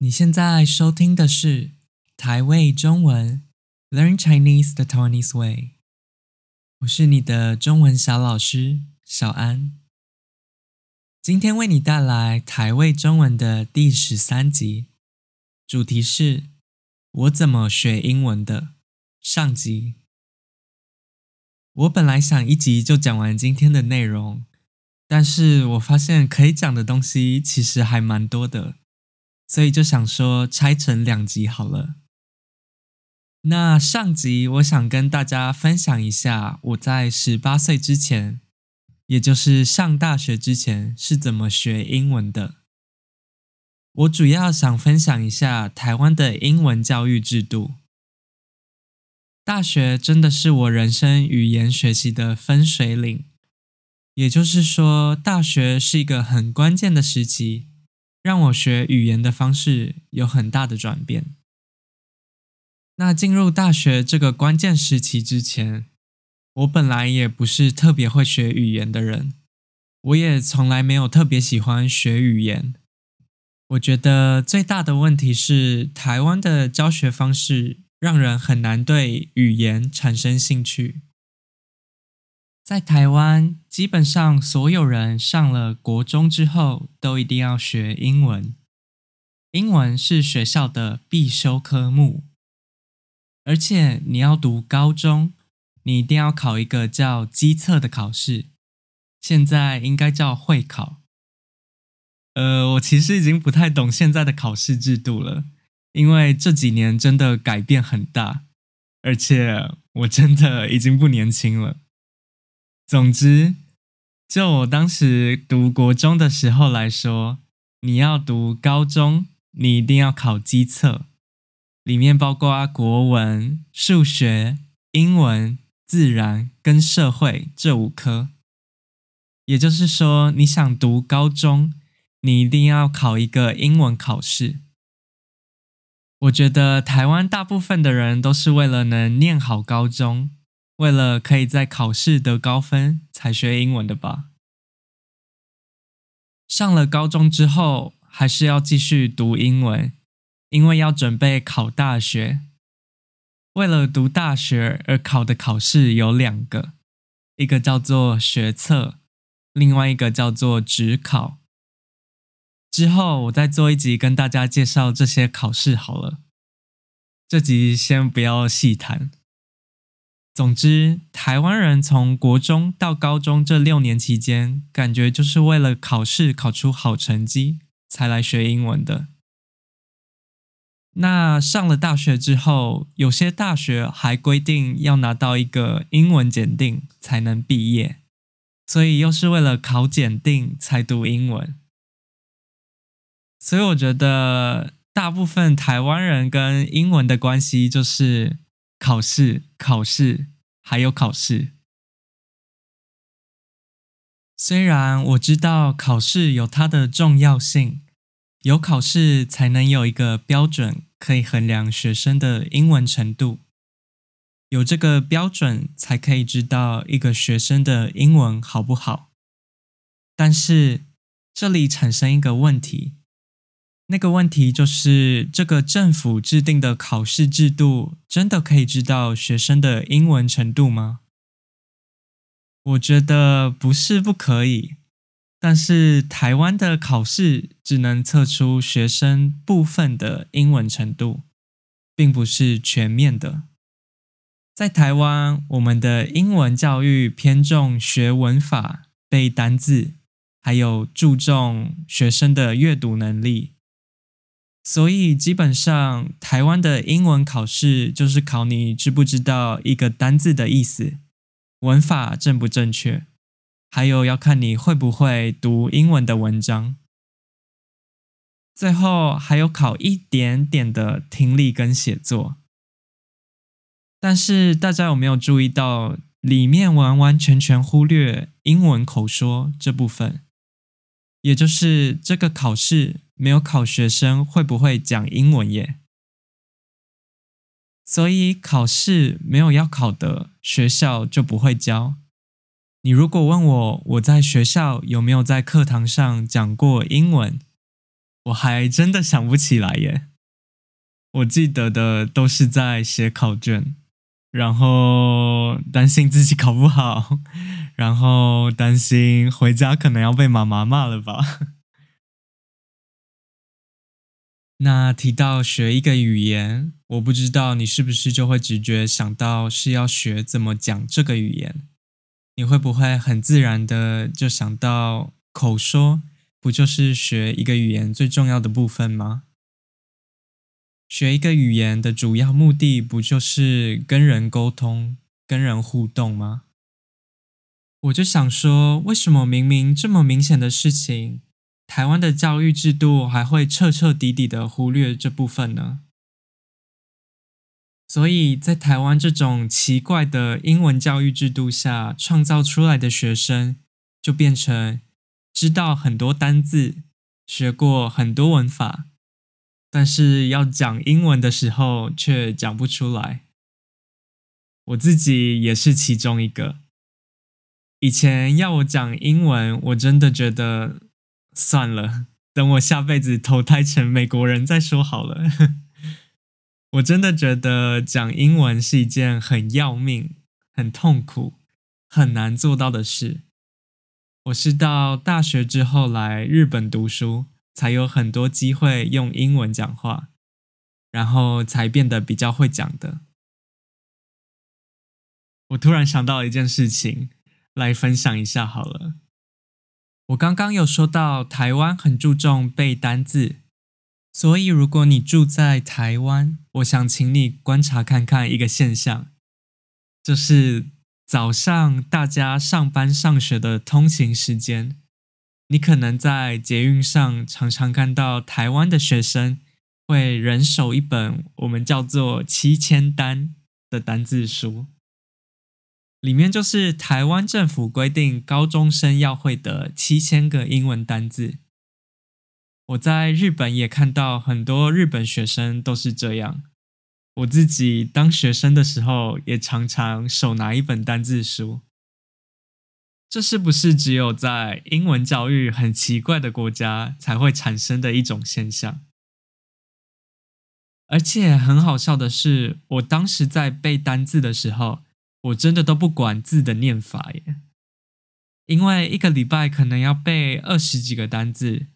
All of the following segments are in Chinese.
你现在收听的是台味中文 Learn Chinese the Taiwanese Way，我是你的中文小老师小安。今天为你带来台味中文的第十三集，主题是我怎么学英文的上集。我本来想一集就讲完今天的内容，但是我发现可以讲的东西其实还蛮多的。所以就想说拆成两集好了。那上集我想跟大家分享一下我在十八岁之前，也就是上大学之前是怎么学英文的。我主要想分享一下台湾的英文教育制度。大学真的是我人生语言学习的分水岭，也就是说，大学是一个很关键的时期。让我学语言的方式有很大的转变。那进入大学这个关键时期之前，我本来也不是特别会学语言的人，我也从来没有特别喜欢学语言。我觉得最大的问题是台湾的教学方式让人很难对语言产生兴趣。在台湾，基本上所有人上了国中之后，都一定要学英文。英文是学校的必修科目，而且你要读高中，你一定要考一个叫基测的考试，现在应该叫会考。呃，我其实已经不太懂现在的考试制度了，因为这几年真的改变很大，而且我真的已经不年轻了。总之，就我当时读国中的时候来说，你要读高中，你一定要考基测，里面包括国文、数学、英文、自然跟社会这五科。也就是说，你想读高中，你一定要考一个英文考试。我觉得台湾大部分的人都是为了能念好高中。为了可以在考试得高分才学英文的吧？上了高中之后，还是要继续读英文，因为要准备考大学。为了读大学而考的考试有两个，一个叫做学测，另外一个叫做指考。之后我再做一集跟大家介绍这些考试好了。这集先不要细谈。总之，台湾人从国中到高中这六年期间，感觉就是为了考试考出好成绩才来学英文的。那上了大学之后，有些大学还规定要拿到一个英文检定才能毕业，所以又是为了考检定才读英文。所以我觉得，大部分台湾人跟英文的关系就是。考试，考试，还有考试。虽然我知道考试有它的重要性，有考试才能有一个标准可以衡量学生的英文程度，有这个标准才可以知道一个学生的英文好不好。但是这里产生一个问题。那个问题就是，这个政府制定的考试制度真的可以知道学生的英文程度吗？我觉得不是不可以，但是台湾的考试只能测出学生部分的英文程度，并不是全面的。在台湾，我们的英文教育偏重学文法、背单字，还有注重学生的阅读能力。所以基本上，台湾的英文考试就是考你知不知道一个单字的意思，文法正不正确，还有要看你会不会读英文的文章。最后还有考一点点的听力跟写作。但是大家有没有注意到，里面完完全全忽略英文口说这部分？也就是这个考试。没有考学生会不会讲英文耶，所以考试没有要考的学校就不会教。你如果问我我在学校有没有在课堂上讲过英文，我还真的想不起来耶。我记得的都是在写考卷，然后担心自己考不好，然后担心回家可能要被妈妈骂了吧。那提到学一个语言，我不知道你是不是就会直觉想到是要学怎么讲这个语言？你会不会很自然的就想到口说，不就是学一个语言最重要的部分吗？学一个语言的主要目的不就是跟人沟通、跟人互动吗？我就想说，为什么明明这么明显的事情，台湾的教育制度还会彻彻底底的忽略这部分呢？所以在台湾这种奇怪的英文教育制度下，创造出来的学生就变成知道很多单字，学过很多文法，但是要讲英文的时候却讲不出来。我自己也是其中一个。以前要我讲英文，我真的觉得。算了，等我下辈子投胎成美国人再说好了。我真的觉得讲英文是一件很要命、很痛苦、很难做到的事。我是到大学之后来日本读书，才有很多机会用英文讲话，然后才变得比较会讲的。我突然想到一件事情，来分享一下好了。我刚刚有说到台湾很注重背单字，所以如果你住在台湾，我想请你观察看看一个现象，就是早上大家上班上学的通勤时间，你可能在捷运上常常看到台湾的学生会人手一本我们叫做七千单的单字书。里面就是台湾政府规定高中生要会的七千个英文单字。我在日本也看到很多日本学生都是这样。我自己当学生的时候也常常手拿一本单字书。这是不是只有在英文教育很奇怪的国家才会产生的一种现象？而且很好笑的是，我当时在背单字的时候。我真的都不管字的念法耶，因为一个礼拜可能要背二十几个单字，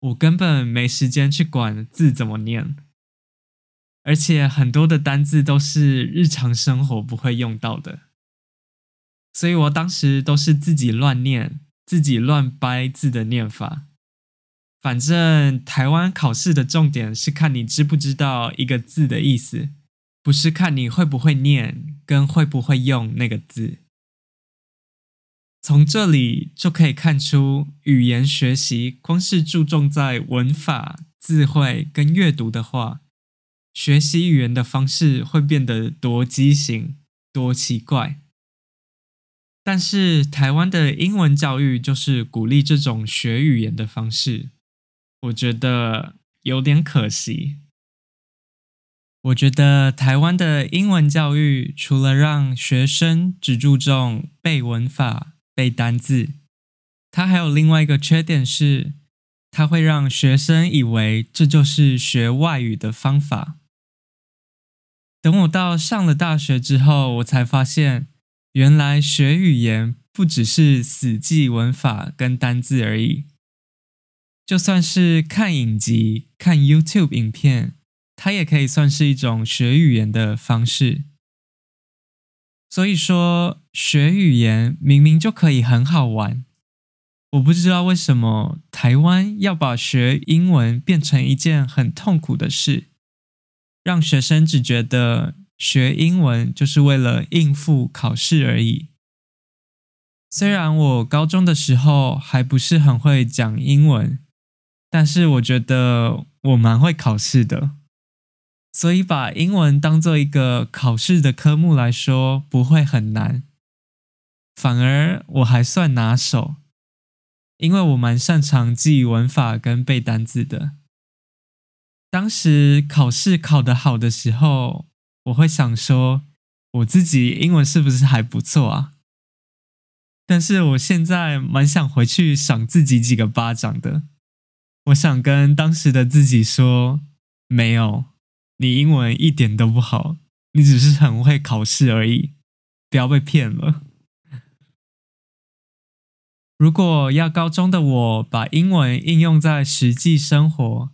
我根本没时间去管字怎么念，而且很多的单字都是日常生活不会用到的，所以我当时都是自己乱念，自己乱掰字的念法。反正台湾考试的重点是看你知不知道一个字的意思。不是看你会不会念，跟会不会用那个字。从这里就可以看出，语言学习光是注重在文法、字汇跟阅读的话，学习语言的方式会变得多畸形、多奇怪。但是台湾的英文教育就是鼓励这种学语言的方式，我觉得有点可惜。我觉得台湾的英文教育除了让学生只注重背文法、背单字，它还有另外一个缺点是，它会让学生以为这就是学外语的方法。等我到上了大学之后，我才发现，原来学语言不只是死记文法跟单字而已，就算是看影集、看 YouTube 影片。它也可以算是一种学语言的方式，所以说学语言明明就可以很好玩。我不知道为什么台湾要把学英文变成一件很痛苦的事，让学生只觉得学英文就是为了应付考试而已。虽然我高中的时候还不是很会讲英文，但是我觉得我蛮会考试的。所以，把英文当做一个考试的科目来说，不会很难。反而我还算拿手，因为我蛮擅长记文法跟背单字的。当时考试考得好的时候，我会想说，我自己英文是不是还不错啊？但是我现在蛮想回去赏自己几个巴掌的。我想跟当时的自己说：没有，你英文一点都不好，你只是很会考试而已，不要被骗了。如果要高中的我把英文应用在实际生活，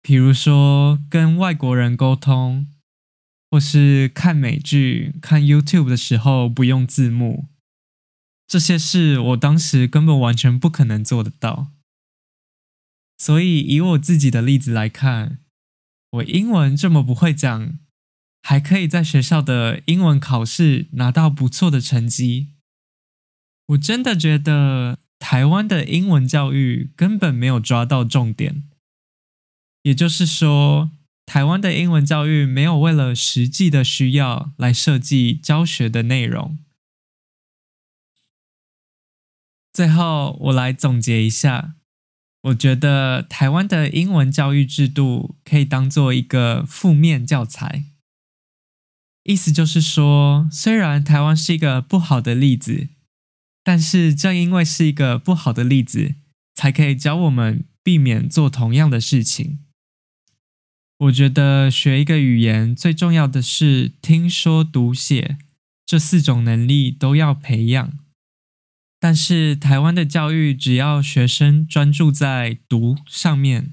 比如说跟外国人沟通，或是看美剧、看 YouTube 的时候不用字幕，这些事我当时根本完全不可能做得到。所以以我自己的例子来看，我英文这么不会讲，还可以在学校的英文考试拿到不错的成绩。我真的觉得台湾的英文教育根本没有抓到重点，也就是说，台湾的英文教育没有为了实际的需要来设计教学的内容。最后，我来总结一下，我觉得台湾的英文教育制度可以当做一个负面教材。意思就是说，虽然台湾是一个不好的例子。但是，正因为是一个不好的例子，才可以教我们避免做同样的事情。我觉得学一个语言最重要的是听说读写这四种能力都要培养。但是台湾的教育只要学生专注在读上面，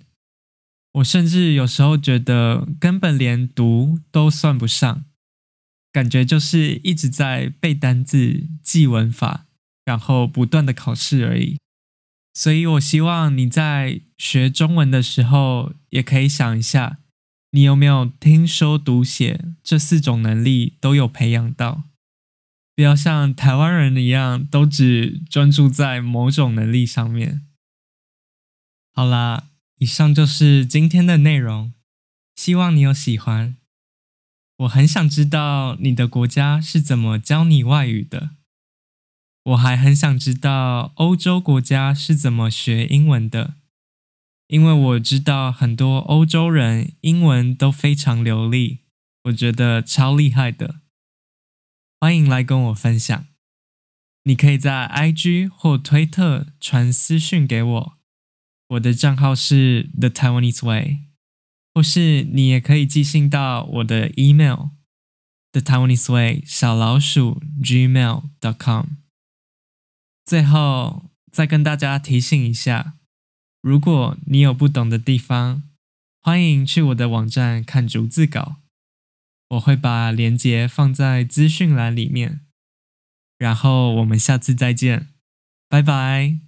我甚至有时候觉得根本连读都算不上，感觉就是一直在背单字、记文法。然后不断的考试而已，所以我希望你在学中文的时候，也可以想一下，你有没有听说读写这四种能力都有培养到，不要像台湾人一样，都只专注在某种能力上面。好啦，以上就是今天的内容，希望你有喜欢。我很想知道你的国家是怎么教你外语的。我还很想知道欧洲国家是怎么学英文的，因为我知道很多欧洲人英文都非常流利，我觉得超厉害的。欢迎来跟我分享，你可以在 IG 或推特传私讯给我，我的账号是 The Taiwanese Way，或是你也可以寄信到我的 email The Taiwanese Way 小老鼠 gmail.com。最后再跟大家提醒一下，如果你有不懂的地方，欢迎去我的网站看逐字稿，我会把链接放在资讯栏里面。然后我们下次再见，拜拜。